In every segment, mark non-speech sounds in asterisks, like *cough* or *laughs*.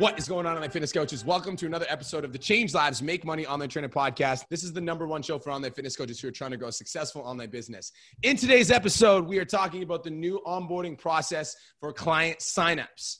What is going on, online fitness coaches? Welcome to another episode of the Change Lives Make Money Online Training Podcast. This is the number one show for online fitness coaches who are trying to grow a successful online business. In today's episode, we are talking about the new onboarding process for client signups.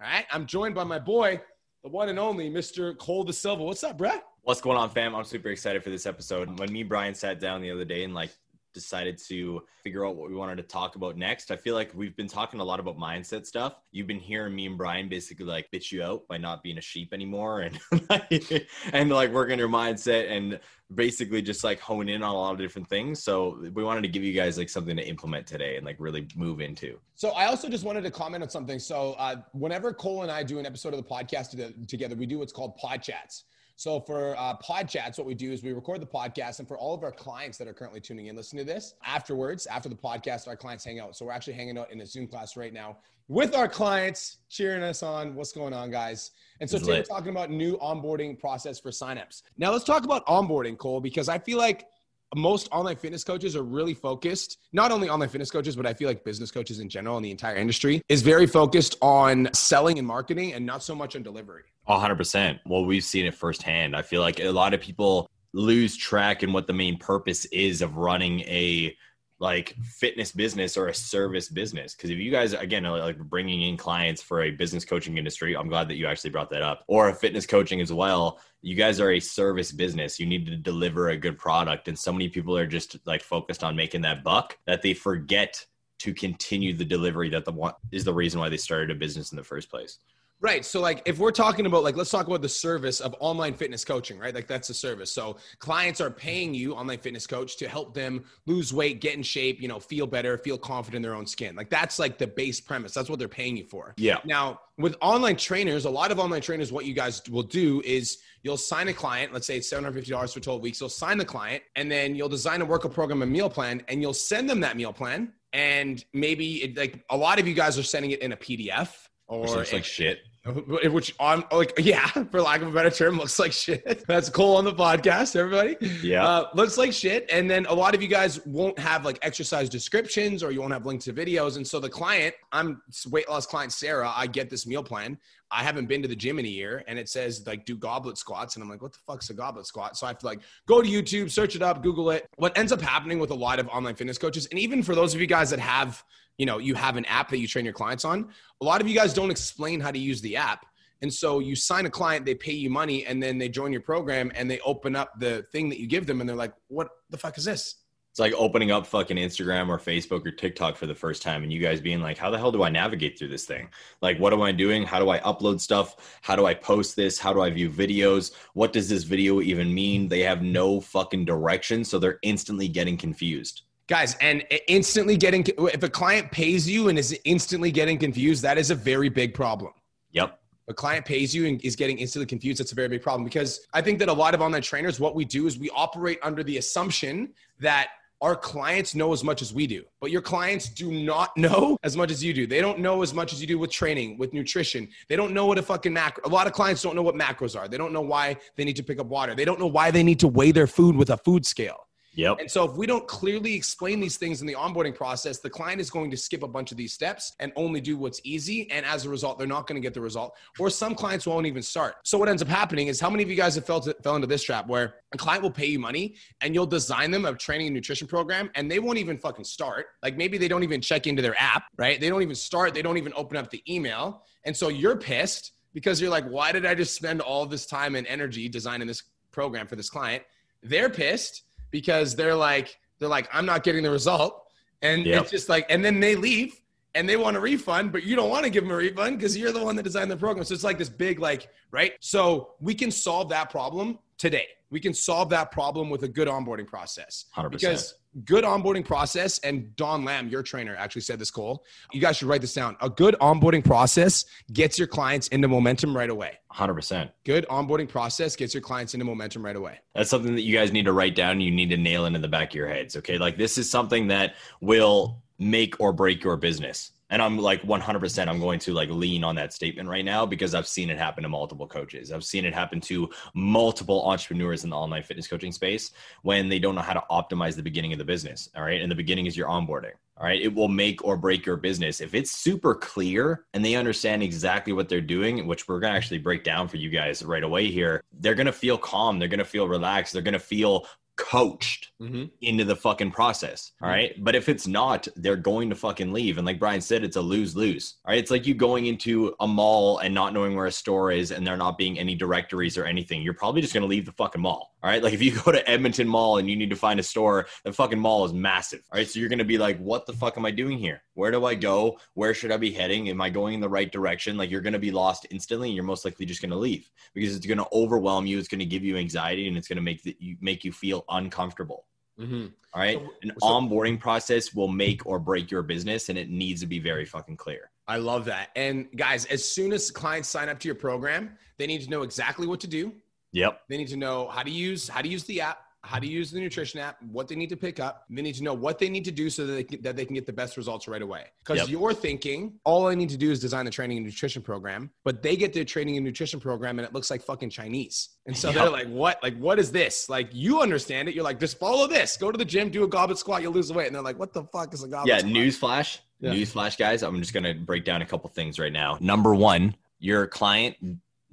All right, I'm joined by my boy, the one and only Mr. Cole DaSilva. What's up, Brett? What's going on, fam? I'm super excited for this episode. When me and Brian sat down the other day and like decided to figure out what we wanted to talk about next. I feel like we've been talking a lot about mindset stuff. You've been hearing me and Brian basically like bitch you out by not being a sheep anymore and *laughs* and like working your mindset and basically just like hone in on a lot of different things. So we wanted to give you guys like something to implement today and like really move into. So I also just wanted to comment on something. So uh, whenever Cole and I do an episode of the podcast together, we do what's called pod chats. So for uh, pod chats, what we do is we record the podcast, and for all of our clients that are currently tuning in, listening to this afterwards, after the podcast, our clients hang out. So we're actually hanging out in a Zoom class right now with our clients, cheering us on. What's going on, guys? And so today we're talking about new onboarding process for signups. Now let's talk about onboarding, Cole, because I feel like most online fitness coaches are really focused, not only online fitness coaches, but I feel like business coaches in general in the entire industry is very focused on selling and marketing and not so much on delivery. 100%. Well, we've seen it firsthand. I feel like a lot of people lose track in what the main purpose is of running a like fitness business or a service business? Because if you guys again are like bringing in clients for a business coaching industry i'm glad that you actually brought that up. Or a fitness coaching as well you guys are a service business. You need to deliver a good product. And so many people are just like focused on making that buck that they forget to continue the delivery that the one is the reason why they started a business in the first place Right. So, like, if we're talking about, like, let's talk about the service of online fitness coaching, right? Like, that's a service. So, clients are paying you, online fitness coach, to help them lose weight, get in shape, you know, feel better, feel confident in their own skin. Like, that's like the base premise. That's what they're paying you for. Yeah. Now, with online trainers, a lot of online trainers, what you guys will do is you'll sign a client, let's say it's $750 for 12 weeks. You'll sign the client, and then you'll design a workout program, a meal plan, and you'll send them that meal plan. And maybe, it, like, a lot of you guys are sending it in a PDF or looks like shit which on like yeah *laughs* for lack of a better term looks like shit. *laughs* That's cool on the podcast everybody. Yeah. Uh, looks like shit. And then a lot of you guys won't have like exercise descriptions or you won't have links to videos. And so the client i'm weight loss client sarah i get this meal plan. I haven't been to the gym in a year and it says like do goblet squats. And i'm like what the fuck's a goblet squat? So i have to like go to youtube search it up google it. What ends up happening with a lot of online fitness coaches and even for those of you guys that have you know you have an app that you train your clients on a lot of you guys don't explain how to use the app and so you sign a client they pay you money and then they join your program and they open up the thing that you give them and they're like what the fuck is this it's like opening up fucking Instagram or Facebook or TikTok for the first time and you guys being like, how the hell do I navigate through this thing? Like, what am I doing? How do I upload stuff? How do I post this? How do I view videos? What does this video even mean? They have no fucking direction. So they're instantly getting confused guys and instantly getting if a client pays you and is instantly getting confused that is a very big problem yep a client pays you and is getting instantly confused that's a very big problem because i think that a lot of online trainers what we do is we operate under the assumption that our clients know as much as we do, but your clients do not *laughs* know as much as you do. They don't know as much as you do with training, with nutrition. They don't know what a fucking macro. A lot of clients don't know what macros are. They don't know why they need to pick up water. They don't know why they need to weigh their food with a food scale. Yep. And so if we don't clearly explain these things in the onboarding process, the client is going to skip a bunch of these steps and only do what's easy. And as a result, they're not going to get the result. Or some clients won't even start. So what ends up happening is how many of you guys have fell, to, fell into this trap where a client will pay you money and you'll design them a training and nutrition program and they won't even fucking start. Like maybe they don't even check into their app, right? They don't even start. They don't even open up the email. And so you're pissed because you're like, why did I just spend all this time and energy designing this program for this client? They're pissed because they're like, they're like, I'm not getting the result. And yep. it's just like, and then they leave and they want a refund, but you don't want to give them a refund because you're the one that designed the program. So it's like this big, like, right? So we can solve that problem today. We can solve that problem with a good onboarding process. 100%. Because good onboarding process, and Don Lamb, your trainer, actually said this, Cole. You guys should write this down. A good onboarding process gets your clients into momentum right away. 100%. Good onboarding process gets your clients into momentum right away. That's something that you guys need to write down. You need to nail into the back of your heads. Okay. Like this is something that will make or break your business and i'm like 100% i'm going to like lean on that statement right now because i've seen it happen to multiple coaches. I've seen it happen to multiple entrepreneurs in the online fitness coaching space when they don't know how to optimize the beginning of the business all right? And the beginning is your onboarding all right? It will make or break your business. If it's super clear and they understand exactly what they're doing which we're going to actually break down for you guys right away here they're going to feel calm they're going to feel relaxed they're going to feel coached mm-hmm. into the fucking process. All mm-hmm. right. But if it's not, they're going to fucking leave. And like Brian said, it's a lose lose. All right. It's like you going into a mall and not knowing where a store is and there not being any directories or anything. You're probably just going to leave the fucking mall. All right. Like if you *laughs* go to Edmonton Mall and you need to find a store, the fucking mall is massive. All right. So you're going to be like, what the fuck am I doing here? Where do I go? Where should I be heading? Am I going in the right direction? Like you're going to be lost instantly and you're most likely just going to leave because it's going to overwhelm you. It's going to give you anxiety and it's going to make the, you make you feel uncomfortable. Mm-hmm. All right. So, An so, onboarding process will make or break your business and it needs to be very fucking clear. I love that. And guys, as soon as clients sign up to your program, they need to know exactly what to do Yep. They need to know how to use how to use the app, how to use the nutrition app, what they need to pick up. They need to know what they need to do so that they can, that they can get the best results right away. Because yep. you're thinking all I need to do is design the training and nutrition program, but they get their training and nutrition program and it looks like fucking Chinese. And so yep. they're like, "What? Like what is this?" Like you understand it. You're like, "Just follow this. Go to the gym, do a goblet squat, you'll lose weight." And they're like, "What the fuck is a goblet?" Yeah. Squat? Newsflash. Yeah. Newsflash, guys. I'm just gonna break down a couple things right now. Number one, your client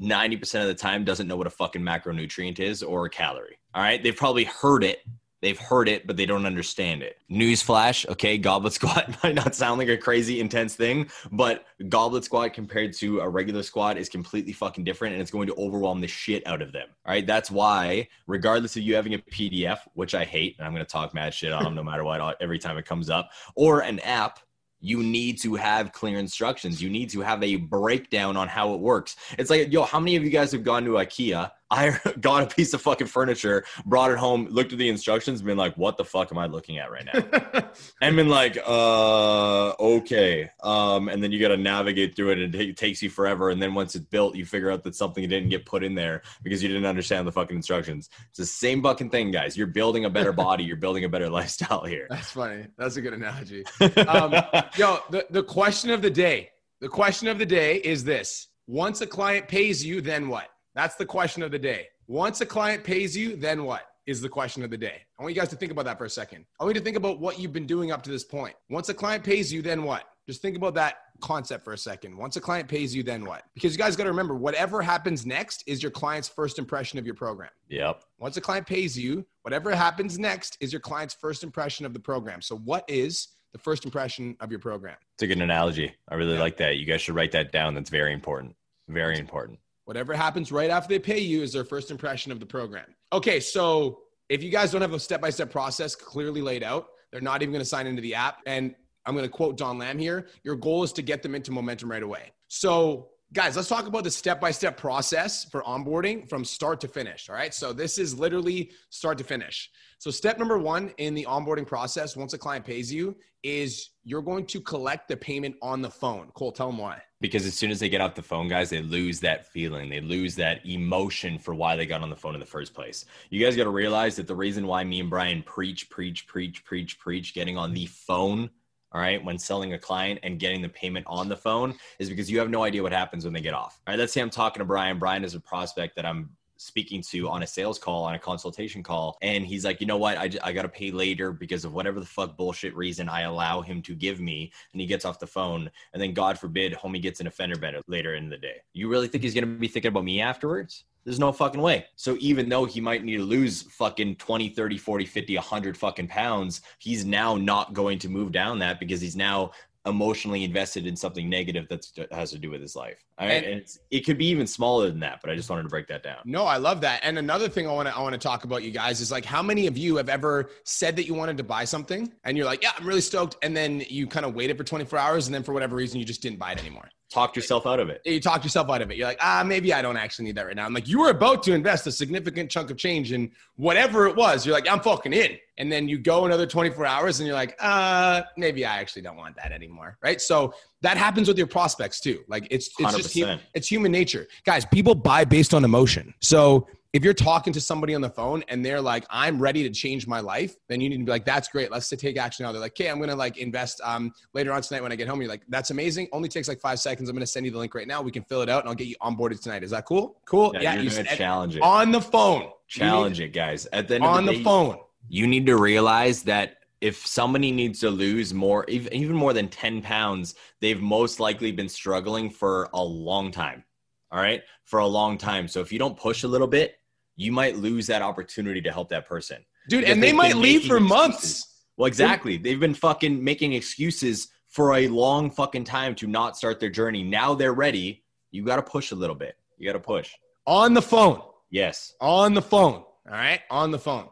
90% of the time doesn't know what a fucking macronutrient is or a calorie. All right. They've probably heard it. They've heard it, but they don't understand it. Newsflash, okay, goblet *laughs* squat might not sound like a crazy intense thing, but goblet squat compared to a regular squat is completely fucking different and it's going to overwhelm the shit out of them. All right. That's why, regardless of you having a PDF, which I hate, and I'm going to talk mad shit on them no matter what every time it comes up, or an app, you need to have clear instructions. You need to have a breakdown on how it works. It's like, yo, how many of you guys have gone to IKEA I *laughs* got a piece of fucking furniture, brought it home, looked at the instructions, been like, "What the fuck am I looking at right now?" *laughs* and been like, "Uh, okay." Um, and then you got to navigate through it, and it takes you forever. And then once it's built, you figure out that something didn't get put in there because you didn't understand the fucking instructions. It's the same fucking thing, guys. You're building a better body. You're building a better *laughs* lifestyle here. That's funny. That's a good analogy. Um, yo, the the question of the day. The question of the day is this: Once a client pays you, then what? That's the question of the day. Once a client pays you, then what? Is the question of the day. I want you guys to think about that for a second. I want you to think about what you've been doing up to this point. Once a client pays you, then what? Just think about that concept for a second. Once a client pays you, then what? Because you guys got to remember, whatever happens next is your client's first impression of your program. Yep. Once a client pays you, whatever happens next is your client's first impression of the program. So, what is the first impression of your program? It's a good analogy. I really yeah. like that. You guys should write that down. That's very important. Very important. Whatever happens right after they pay you is their first impression of the program. Okay, so if you guys don't have a step by step process clearly laid out, they're not even going to sign into the app. And I'm going to quote Don Lamb here your goal is to get them into momentum right away. So, guys, let's talk about the step by step process for onboarding from start to finish. All right. So, this is literally start to finish. So, step number one in the onboarding process, once a client pays you, is you're going to collect the payment on the phone. Cole, tell them why because as soon as they get off the phone guys they lose that feeling they lose that emotion for why they got on the phone in the first place you guys got to realize that the reason why me and brian preach preach preach preach preach getting on the phone all right when selling a client and getting the payment on the phone is because you have no idea what happens when they get off. All right let's say i'm talking to brian. Brian is a prospect that i'm speaking to on a sales call, on a consultation call. And he's like, you know what? I, I got to pay later because of whatever the fuck bullshit reason I allow him to give me. And he gets off the phone. And then, God forbid, homie gets an offender better later in the day. You really think he's going to be thinking about me afterwards? There's no fucking way. So even though he might need to lose fucking 20, 30, 40, 50, 100 fucking pounds, he's now not going to move down that because he's now emotionally invested in something negative that has to do with his life. I mean, and, it could be even smaller than that, but I just wanted to break that down. No, I love that. And another thing I want to I want to talk about you guys is like how many of you have ever said that you wanted to buy something and you're like, "Yeah, I'm really stoked." And then you kind of waited for 24 hours and then for whatever reason you just didn't buy it anymore. Talked yourself out of it. You talk yourself out of it. You're like, ah, maybe I don't actually need that right now. I'm like, you were about to invest a significant chunk of change in whatever it was. You're like, I'm fucking in. And then you go another 24 hours and you're like, uh, maybe I actually don't want that anymore. Right. So that happens with your prospects too. Like it's, it's 100%. just, it's human nature. Guys, people buy based on emotion. So if you're talking to somebody on the phone and they're like, I'm ready to change my life, then you need to be like, that's great. Let's take action now. They're like, okay, I'm going to like invest um, later on tonight when I get home. You're like, that's amazing. Only takes like five seconds. I'm going to send you the link right now. We can fill it out and I'll get you onboarded tonight. Is that cool? Cool. Yeah. yeah you challenge it on the phone. Challenge it, guys. At the end on the, day, the phone. You need to realize that if somebody needs to lose more, even more than 10 pounds, they've most likely been struggling for a long time. All right. For a long time. So if you don't push a little bit, you might lose that opportunity to help that person. Dude, and they might leave for excuses. months. Well, exactly. They've been fucking making excuses for a long fucking time to not start their journey. Now they're ready. You got to push a little bit. You got to push. On the phone. Yes. On the phone. All right. On the phone.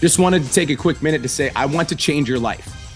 Just wanted to take a quick minute to say, I want to change your life.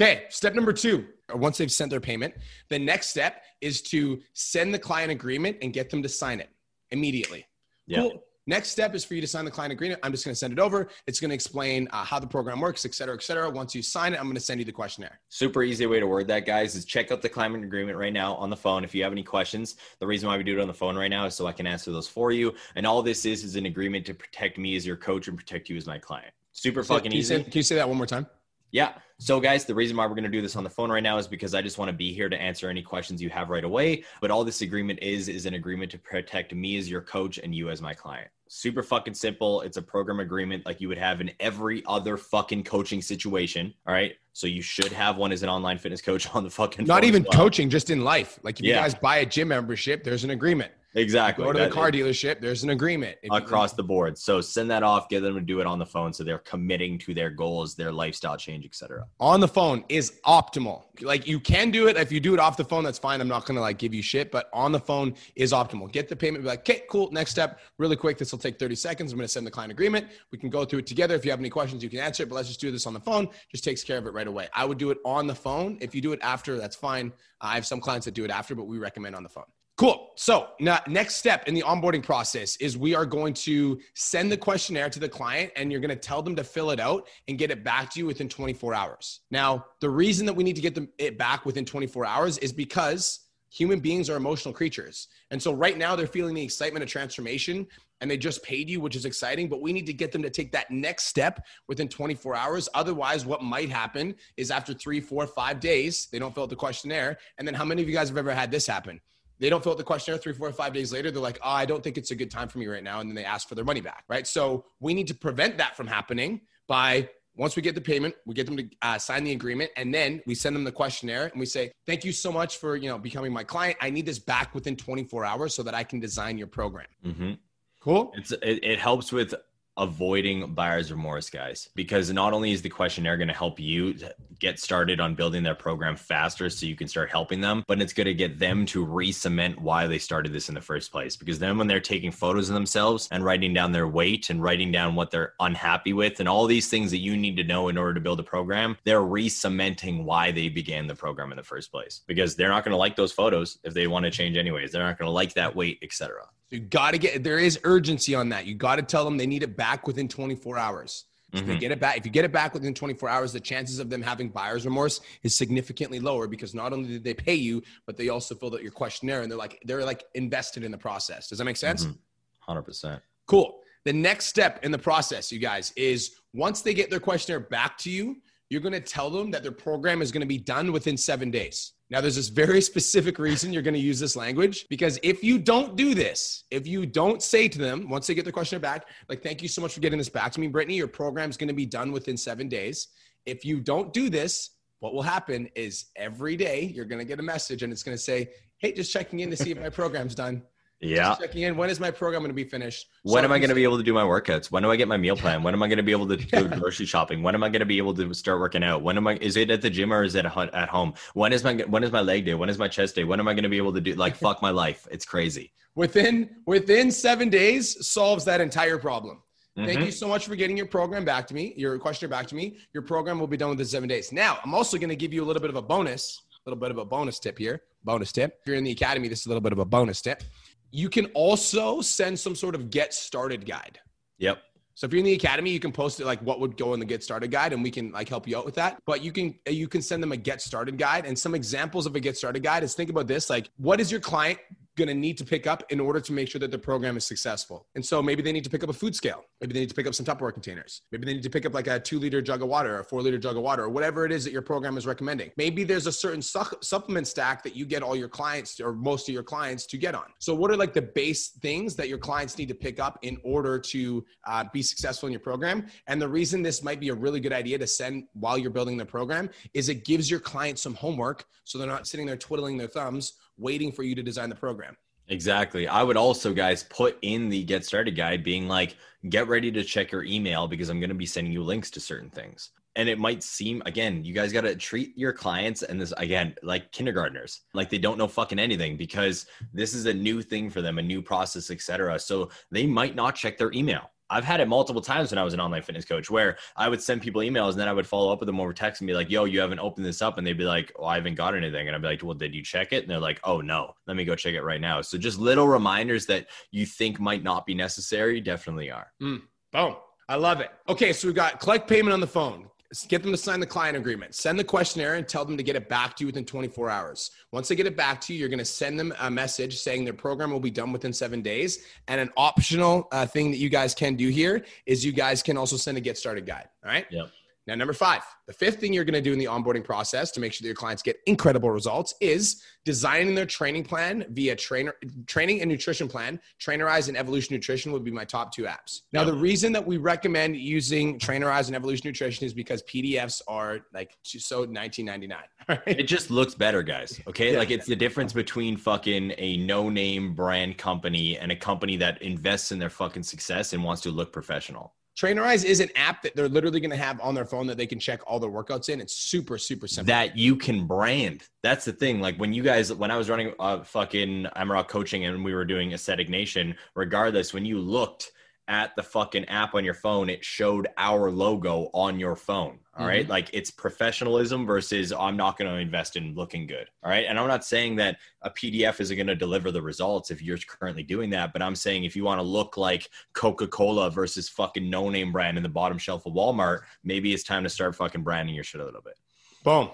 Okay, step number two. Once they've sent their payment, the next step is to send the client agreement and get them to sign it immediately. Yeah. Cool. Next step is for you to sign the client agreement. I'm just going to send it over. It's going to explain uh, how the program works, et cetera, et cetera. Once you sign it, I'm going to send you the questionnaire. Super easy way to word that, guys, is check out the client agreement right now on the phone. If you have any questions, the reason why we do it on the phone right now is so I can answer those for you. And all this is is an agreement to protect me as your coach and protect you as my client. Super fucking can easy. Say, can you say that one more time? Yeah. So, guys, the reason why we're going to do this on the phone right now is because I just want to be here to answer any questions you have right away. But all this agreement is, is an agreement to protect me as your coach and you as my client. Super fucking simple. It's a program agreement like you would have in every other fucking coaching situation. All right. So you should have one as an online fitness coach *laughs* on the fucking. Not even well. coaching, just in life. Like if yeah. you guys buy a gym membership, there's an agreement. Exactly. Go to the car dealership. There's an agreement if across the board. So send that off. Get them to do it on the phone, so they're committing to their goals, their lifestyle change, etc. On the phone is optimal. Like you can do it. If you do it off the phone, that's fine. I'm not gonna like give you shit, but on the phone is optimal. Get the payment. Be like, okay, cool. Next step, really quick. This will take 30 seconds. I'm gonna send the client agreement. We can go through it together. If you have any questions, you can answer it. But let's just do this on the phone. Just takes care of it right away. I would do it on the phone. If you do it after, that's fine. I have some clients that do it after, but we recommend on the phone. Cool. So now next step in the onboarding process is we are going to send the questionnaire to the client and you're going to tell them to fill it out and get it back to you within 24 hours. Now, the reason that we need to get them it back within 24 hours is because human beings are emotional creatures. And so right now they're feeling the excitement of transformation and they just paid you, which is exciting, but we need to get them to take that next step within 24 hours. Otherwise, what might happen is after three, four, five days, they don't fill out the questionnaire. And then how many of you guys have ever had this happen? They don't fill out the questionnaire three, four, five days later. They're like, oh, I don't think it's a good time for me right now. And then they ask for their money back, right? So we need to prevent that from happening by once we get the payment, we get them to uh, sign the agreement, and then we send them the questionnaire, and we say, "Thank you so much for you know becoming my client. I need this back within 24 hours so that I can design your program." Mm-hmm. Cool. It's it, it helps with avoiding buyer's remorse, guys, because not only is the questionnaire going to help you get started on building their program faster so you can start helping them, but it's going to get them to re cement why they started this in the first place. Because then when they're taking photos of themselves and writing down their weight and writing down what they're unhappy with and all these things that you need to know in order to build a program, they're re cementing why they began the program in the first place. Because they're not going to like those photos if they want to change anyways. They're not going to like that weight, etc. You got to get there is urgency on that. You got to tell them they need it back within 24 hours. So mm-hmm. they get it back. If you get it back within 24 hours, the chances of them having buyer's remorse is significantly lower because not only did they pay you, but they also filled out your questionnaire and they're like they're like invested in the process. Does that make sense? Mm-hmm. 100%. Cool. The next step in the process, you guys, is once they get their questionnaire back to you, you're going to tell them that their program is going to be done within 7 days. Now, there's this very specific reason you're going to use this language because if you don't do this, if you don't say to them once they get the questionnaire back, like, thank you so much for getting this back to me, Brittany, your program's going to be done within seven days. If you don't do this, what will happen is every day you're going to get a message and it's going to say, hey, just checking in to see if my *laughs* program's done. Yeah. Just checking in. When is my program going to be finished? When So am I going to be able to do my workouts? When do I get my meal plan? When am I going to be able to go *laughs* grocery shopping? When am I going to be able to start working out? When am I? Is it at the gym or is it at home? When is my when is my leg day? When is my chest day? When am I going to be able to do like fuck my life? It's crazy. within within seven days solves that entire problem. Thank Mhm. you so much for getting your program back to me, your question back to me. Your program will be done within seven days. Now, I'm also going to give you a little bit of a bonus, a little bit of a bonus tip here. Bonus tip. If you're in the academy, this is a little bit of a bonus tip. You can also send some sort of get started guide. Yep. So if you're in the academy, you can post it like what would go in the get started guide, and we can like help you out with that. But you can you can send them a get started guide, and some examples of a get started guide is think about this: like what is your client going to need to pick up in order to make sure that the program is successful? And so maybe they need to pick up a food scale, maybe they need to pick up some Tupperware containers, maybe they need to pick up like a two liter jug of water, or a four liter jug of water, or whatever it is that your program is recommending. Maybe there's a certain su- supplement stack that you get all your clients or most of your clients to get on. So what are like the base things that your clients need to pick up in order to uh, be successful in your program? And the reason this might be a really good idea to send while you're building the program is it gives your clients some homework so they're not sitting there twiddling their thumbs waiting for you to design the program. Exactly. I would also, guys, put in the get started guide being like, get ready to check your email because I'm going to be sending you links to certain things. And it might seem, again, you guys got to treat your clients and this, again, like kindergartners, like they don't know fucking anything because this is a new thing for them, a new process, etc. So they might not check their email. I've had it multiple times when I was an online fitness coach where I would send people emails and then I would follow up with them over text and be like, yo, you haven't opened this up. And they'd be like, well, I haven't got anything. And I'd be like, well, did you check it? And they're like, oh, no, let me go check it right now. So just little reminders that you think might not be necessary definitely are. Hmm. Boom. I love it. Okay, so we've got collect payment on the phone. Get them to sign the client agreement. Send the questionnaire and tell them to get it back to you within 24 hours. Once they get it back to you, you're going to send them a message saying their program will be done within seven days. And an optional uh, thing that you guys can do here is you guys can also send a get started guide. All right. Yep. Now, number five, the fifth thing you're going to do in the onboarding process to make sure that your clients get incredible results is designing their training plan via trainer training and nutrition plan. Trainerize and Evolution Nutrition would be my top two apps. Now, the reason that we recommend using Trainerize and Evolution Nutrition is because PDFs are like so 1999. *laughs* Right? It just looks better, guys. Okay. Yeah. Like it's the difference between fucking a no name brand company and a company that invests in their fucking success and wants to look professional. Trainerize is an app that they're literally going to have on their phone that they can check all their workouts in. It's super, super simple. that you can brand. That's the thing. Like when you guys, when I was running uh, fucking Amarock coaching and we were doing Aesthetic Nation, regardless, when you looked at the fucking app on your phone, it showed our logo on your phone. All right. Mm-hmm. Like it's professionalism versus I'm not going to invest in looking good. All right. And I'm not saying that a PDF isn't going to deliver the results if you're currently doing that. But I'm saying if you want to look like Coca Cola versus fucking no name brand in the bottom shelf of Walmart, maybe it's time to start fucking branding your shit a little bit. Boom.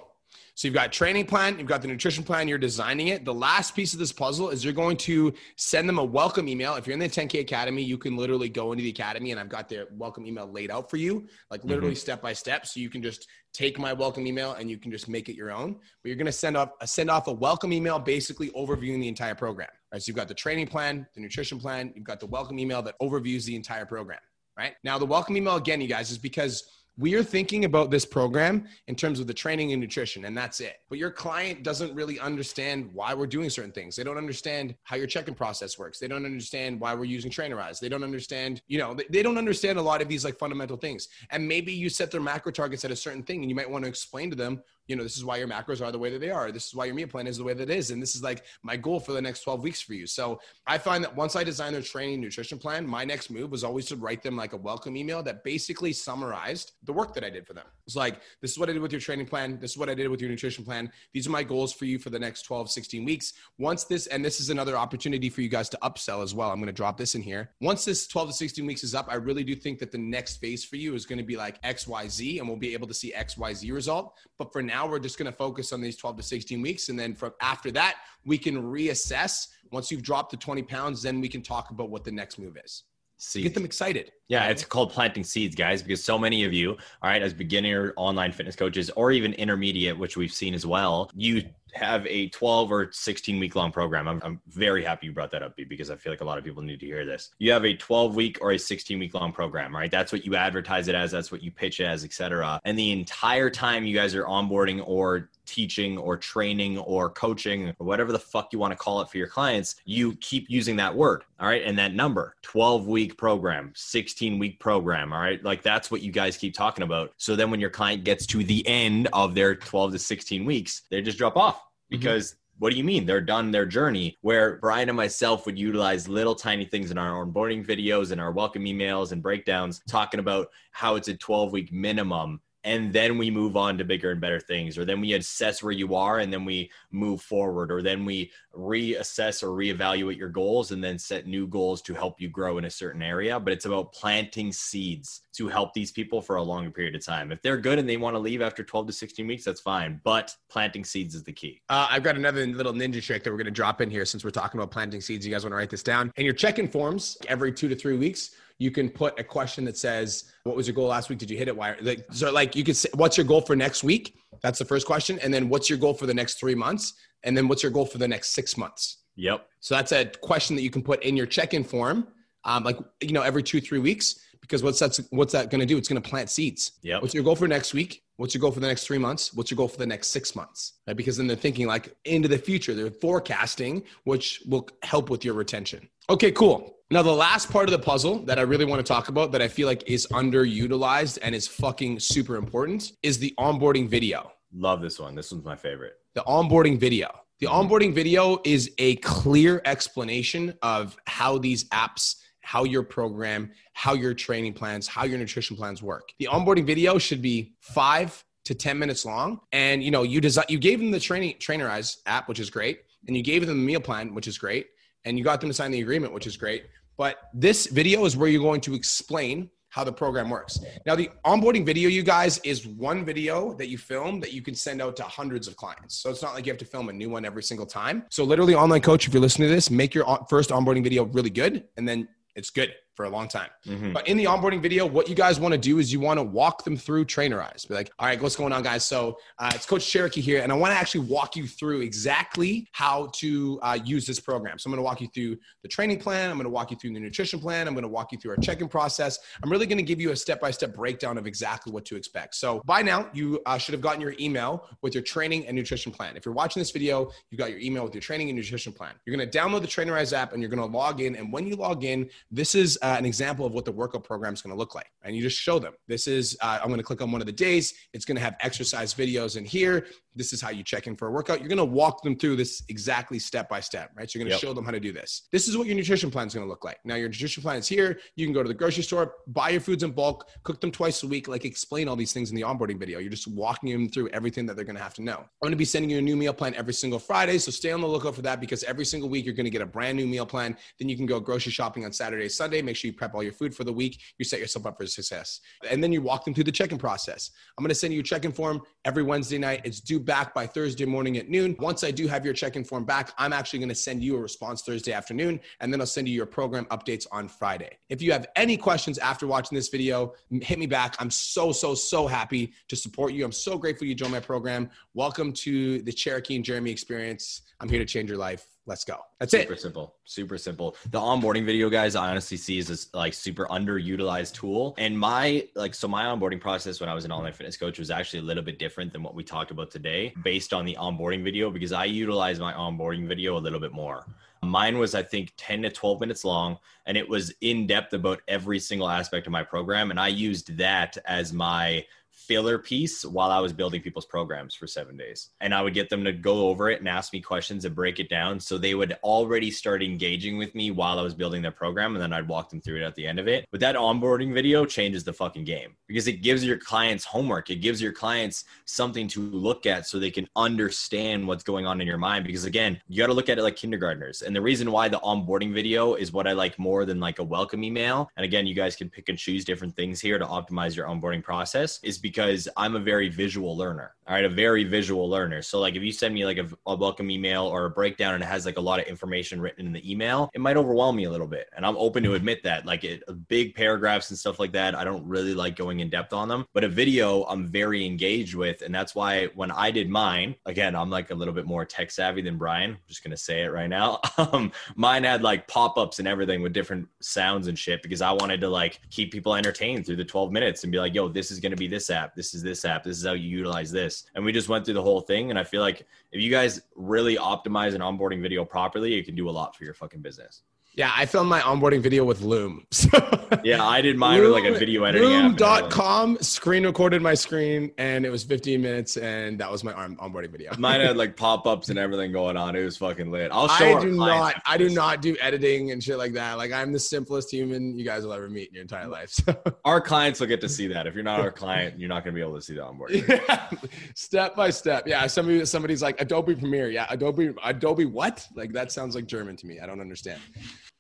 So you've got training plan, you've got the nutrition plan, you're designing it. The last piece of this puzzle is you're going to send them a welcome email. If you're in the 10K Academy, you can literally go into the academy and I've got their welcome email laid out for you, like mm-hmm. literally step by step. So you can just take my welcome email and you can just make it your own. But you're going to send off a send off a welcome email, basically overviewing the entire program. Right. So you've got the training plan, the nutrition plan, you've got the welcome email that overviews the entire program. Right. Now the welcome email again, you guys, is because we are thinking about this program in terms of the training and nutrition, and that's it. But your client doesn't really understand why we're doing certain things. They don't understand how your check-in process works. They don't understand why we're using Trainerize. They don't understand, you know, they, don't understand a lot of these like fundamental things. And maybe you set their macro targets at a certain thing, and you might want to explain to them, you know, this is why your macros are the way that they are. This is why your meal plan is the way that it is. And this is like my goal for the next 12 weeks for you. So I find that once I design their training nutrition plan, my next move was always to write them like a welcome email that basically summarized the work that I did for them. It's like, this is what I did with your training plan. This is what I did with your nutrition plan. These are my goals for you for the next 12, 16 weeks. Once this, and this is another opportunity for you guys to upsell as well. I'm going to drop this in here. Once this 12 to 16 weeks is up, I really do think that the next phase for you is going to be like XYZ and we'll be able to see XYZ result. But for now, we're just going to focus on these 12 to 16 weeks. And then from after that, we can reassess. Once you've dropped the 20 pounds, then we can talk about what the next move is. See, Get them excited. Yeah, it's called planting seeds, guys, because so many of you, all right, as beginner online fitness coaches or even intermediate, which we've seen as well, you have a 12 or 16 week long program. I'm, I'm very happy you brought that up because I feel like a lot of people need to hear this. You have a 12 week or a 16 week long program, right? That's what you advertise it as. That's what you pitch it as, etc. And the entire time you guys are onboarding or teaching or training or coaching or whatever the fuck you want to call it for your clients, you keep using that word. All right. And that number 12 week program, 16 week program. All right. Like that's what you guys keep talking about. So then when your client gets to the end of their 12 to 16 weeks, they just drop off. Because. Mm-hmm. What do you mean? They're done their journey. Where Brian and myself would utilize little tiny things in our onboarding videos and our welcome emails and breakdowns, talking about how it's a 12 week minimum and then we move on to bigger and better things or then we assess where you are and then we move forward or then we reassess or reevaluate your goals and then set new goals to help you grow in a certain area. But it's about planting seeds to help these people for a longer period of time. If they're good and they want to leave after 12 to 16 weeks that's fine but planting seeds is the key. Uh, i've got another little ninja trick that we're going to drop in here since we're talking about planting seeds. You guys want to write this down? And your check-in forms every two to three weeks you can put a question that says, "What was your goal last week? Did you hit it? Why?" Like, so, like you could say, "What's your goal for next week?" That's the first question, and then, "What's your goal for the next three months?" And then, "What's your goal for the next six months?" Yep. So that's a question that you can put in your check-in form, um, like you know, every two three weeks. Because what's that's what's that going to do? It's going to plant seeds. Yeah. What's your goal for next week? What's your goal for the next three months? What's your goal for the next six months? Right? Because then they're thinking like into the future. They're forecasting, which will help with your retention. Okay, cool. Now, the last part of the puzzle that I really want to talk about that I feel like is underutilized and is fucking super important is the onboarding video. Love this one. This one's my favorite. The onboarding video. The mm-hmm. onboarding video is a clear explanation of how these apps, how your program, how your training plans, how your nutrition plans work. The onboarding video should be five to 10 minutes long. And you know, you design you gave them the training trainerize app, which is great, and you gave them the meal plan, which is great and you got them to sign the agreement, which is great. But this video is where you're going to explain how the program works. Now, the onboarding video, you guys, is one video that you film that you can send out to hundreds of clients. So it's not like you have to film a new one every single time. So, literally, online coach, if you're listening to this, make your first onboarding video really good, and then it's good for a long time. Mm-hmm. But in the onboarding video, what you guys want to do is you want to walk them through Trainerize. Be like, all right, what's going on, guys? So uh, it's Coach Cherokee here, and I want to actually walk you through exactly how to uh, use this program. So I'm going to walk you through the training plan. I'm going to walk you through the nutrition plan. I'm going to walk you through our check-in process. I'm really going to give you a step-by-step breakdown of exactly what to expect. So by now, you uh, should have gotten your email with your training and nutrition plan. If you're watching this video, you got your email with your training and nutrition plan. You're going to download the Trainerize app, and you're going to log in. And when you log in, this is uh, an example of what the workout program is going to look like. And you just show them this is, uh, I'm going to click on one of the days. It's going to have exercise videos in here. This is how you check in for a workout. You're going to walk them through this exactly step by step, right? So you're going to yep. show them how to do this. This is what your nutrition plan is going to look like. Now, your nutrition plan is here. You can go to the grocery store, buy your foods in bulk, cook them twice a week, like explain all these things in the onboarding video. You're just walking them through everything that they're going to have to know. I'm going to be sending you a new meal plan every single Friday. So stay on the lookout for that because every single week you're going to get a brand new meal plan. Then you can go grocery shopping on Saturday, Sunday. Make sure you prep all your food for the week. You set yourself up for success. And then you walk them through the check-in process. I'm going to send you a check-in form every Wednesday night. It's due back by Thursday morning at noon. Once I do have your check-in form back, I'm actually going to send you a response Thursday afternoon, and then I'll send you your program updates on Friday. If you have any questions after watching this video, hit me back. I'm so, so, so happy to support you. I'm so grateful you joined my program. Welcome to the Cherokee and Jeremy experience. I'm here to change your life let's go. That's super it. Super simple. Super simple. The onboarding video, guys, I honestly see is this like super underutilized tool. And my like so my onboarding process when I was an online fitness coach was actually a little bit different than what we talked about today, based on the onboarding video, because I utilize my onboarding video a little bit more. Mine was, I think, 10 to 12 minutes long, and it was in depth about every single aspect of my program. And I used that as my filler piece while I was building people's programs for seven days. And I would get them to go over it and ask me questions and break it down. So they would already start engaging with me while I was building their program. And then I'd walk them through it at the end of it. But that onboarding video changes the fucking game because it gives your clients homework. It gives your clients something to look at so they can understand what's going on in your mind. Because again, you got to look at it like kindergartners. And the reason why the onboarding video is what I like more than like a welcome email. And again, you guys can pick and choose different things here to optimize your onboarding process is because I'm a very visual learner. All right, a very visual learner. So like if you send me like a, a, welcome email or a breakdown and it has like a lot of information written in the email, it might overwhelm me a little bit. And I'm open to admit that. Like it, big paragraphs and stuff like that, I don't really like going in depth on them. But a video, I'm very engaged with, and that's why when I did mine, again, I'm like a little bit more tech savvy than Brian. I'm just gonna say it right now. *laughs* Um, mine had like pop ups and everything with different sounds and shit because I wanted to like keep people entertained through the 12 minutes and be like, yo, this is gonna be this app, this is this app, this is how you utilize this, and we just went through the whole thing. And I feel like if you guys really optimize an onboarding video properly, it can do a lot for your fucking business. Yeah, I filmed my onboarding video with Loom. *laughs* So yeah, I did mine Loom, with like a video editing Loom.com screen recorded my screen and it was 15 minutes and that was my onboarding video. *laughs* Mine had like *laughs* pop-ups and everything going on. It was fucking lit. I'll show I do not I do not do editing and shit like that. Like I'm the simplest human you guys will ever meet in your entire life. So. Our clients will get to see that. If you're not our client, you're not going to be able to see the onboarding. Yeah. Step by step. Yeah, somebody somebody's like Adobe Premiere. Yeah, Adobe Adobe what? Like that sounds like German to me. I don't understand.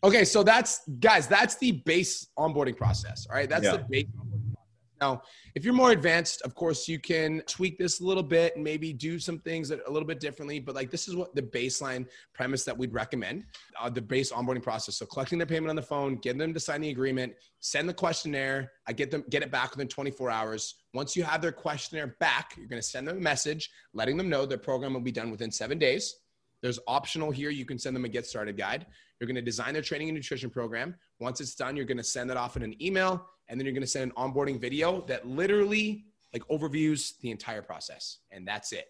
Okay, so that's guys, that's the base onboarding process. All right, that's yeah. the base. Now, if you're more advanced, of course, you can tweak this a little bit and maybe do some things a little bit differently. But like this is what the baseline premise that we'd recommend: uh, the base onboarding process. So collecting their payment on the phone, getting them to sign the agreement, send the questionnaire. I get them get it back within 24 hours. Once you have their questionnaire back, you're going to send them a message letting them know their program will be done within seven days. There's optional here. You can send them a get started guide. You're going to design their training and nutrition program. Once it's done, you're going to send that off in an email, and then you're going to send an onboarding video that literally like overviews the entire process. And that's it.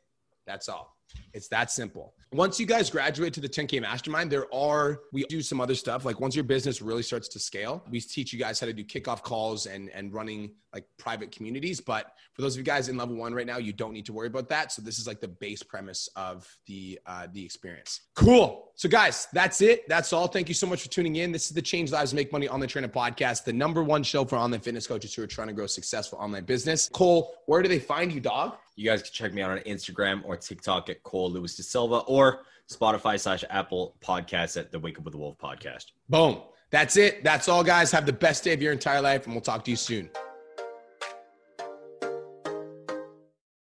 That's all. It's that simple. Once you guys graduate to the 10K mastermind, there are, we do some other stuff. Like once your business really starts to scale, we teach you guys how to do kickoff calls and, and running like private communities. But for those of you guys in level one right now, you don't need to worry about that. So this is like the base premise of the, uh, the experience. Cool. So guys, that's it. That's all. Thank you so much for tuning in. This is the Change Lives Make Money Online Trainer podcast, the number one show for online fitness coaches who are trying to grow successful online business. Cole, where do they find you, dog? You guys can check me out on Instagram or TikTok at Cole Lewis DaSilva or Spotify slash Apple Podcasts at the Wake Up with the Wolf podcast. Boom. That's it. That's all, guys. Have the best day of your entire life, and we'll talk to you soon.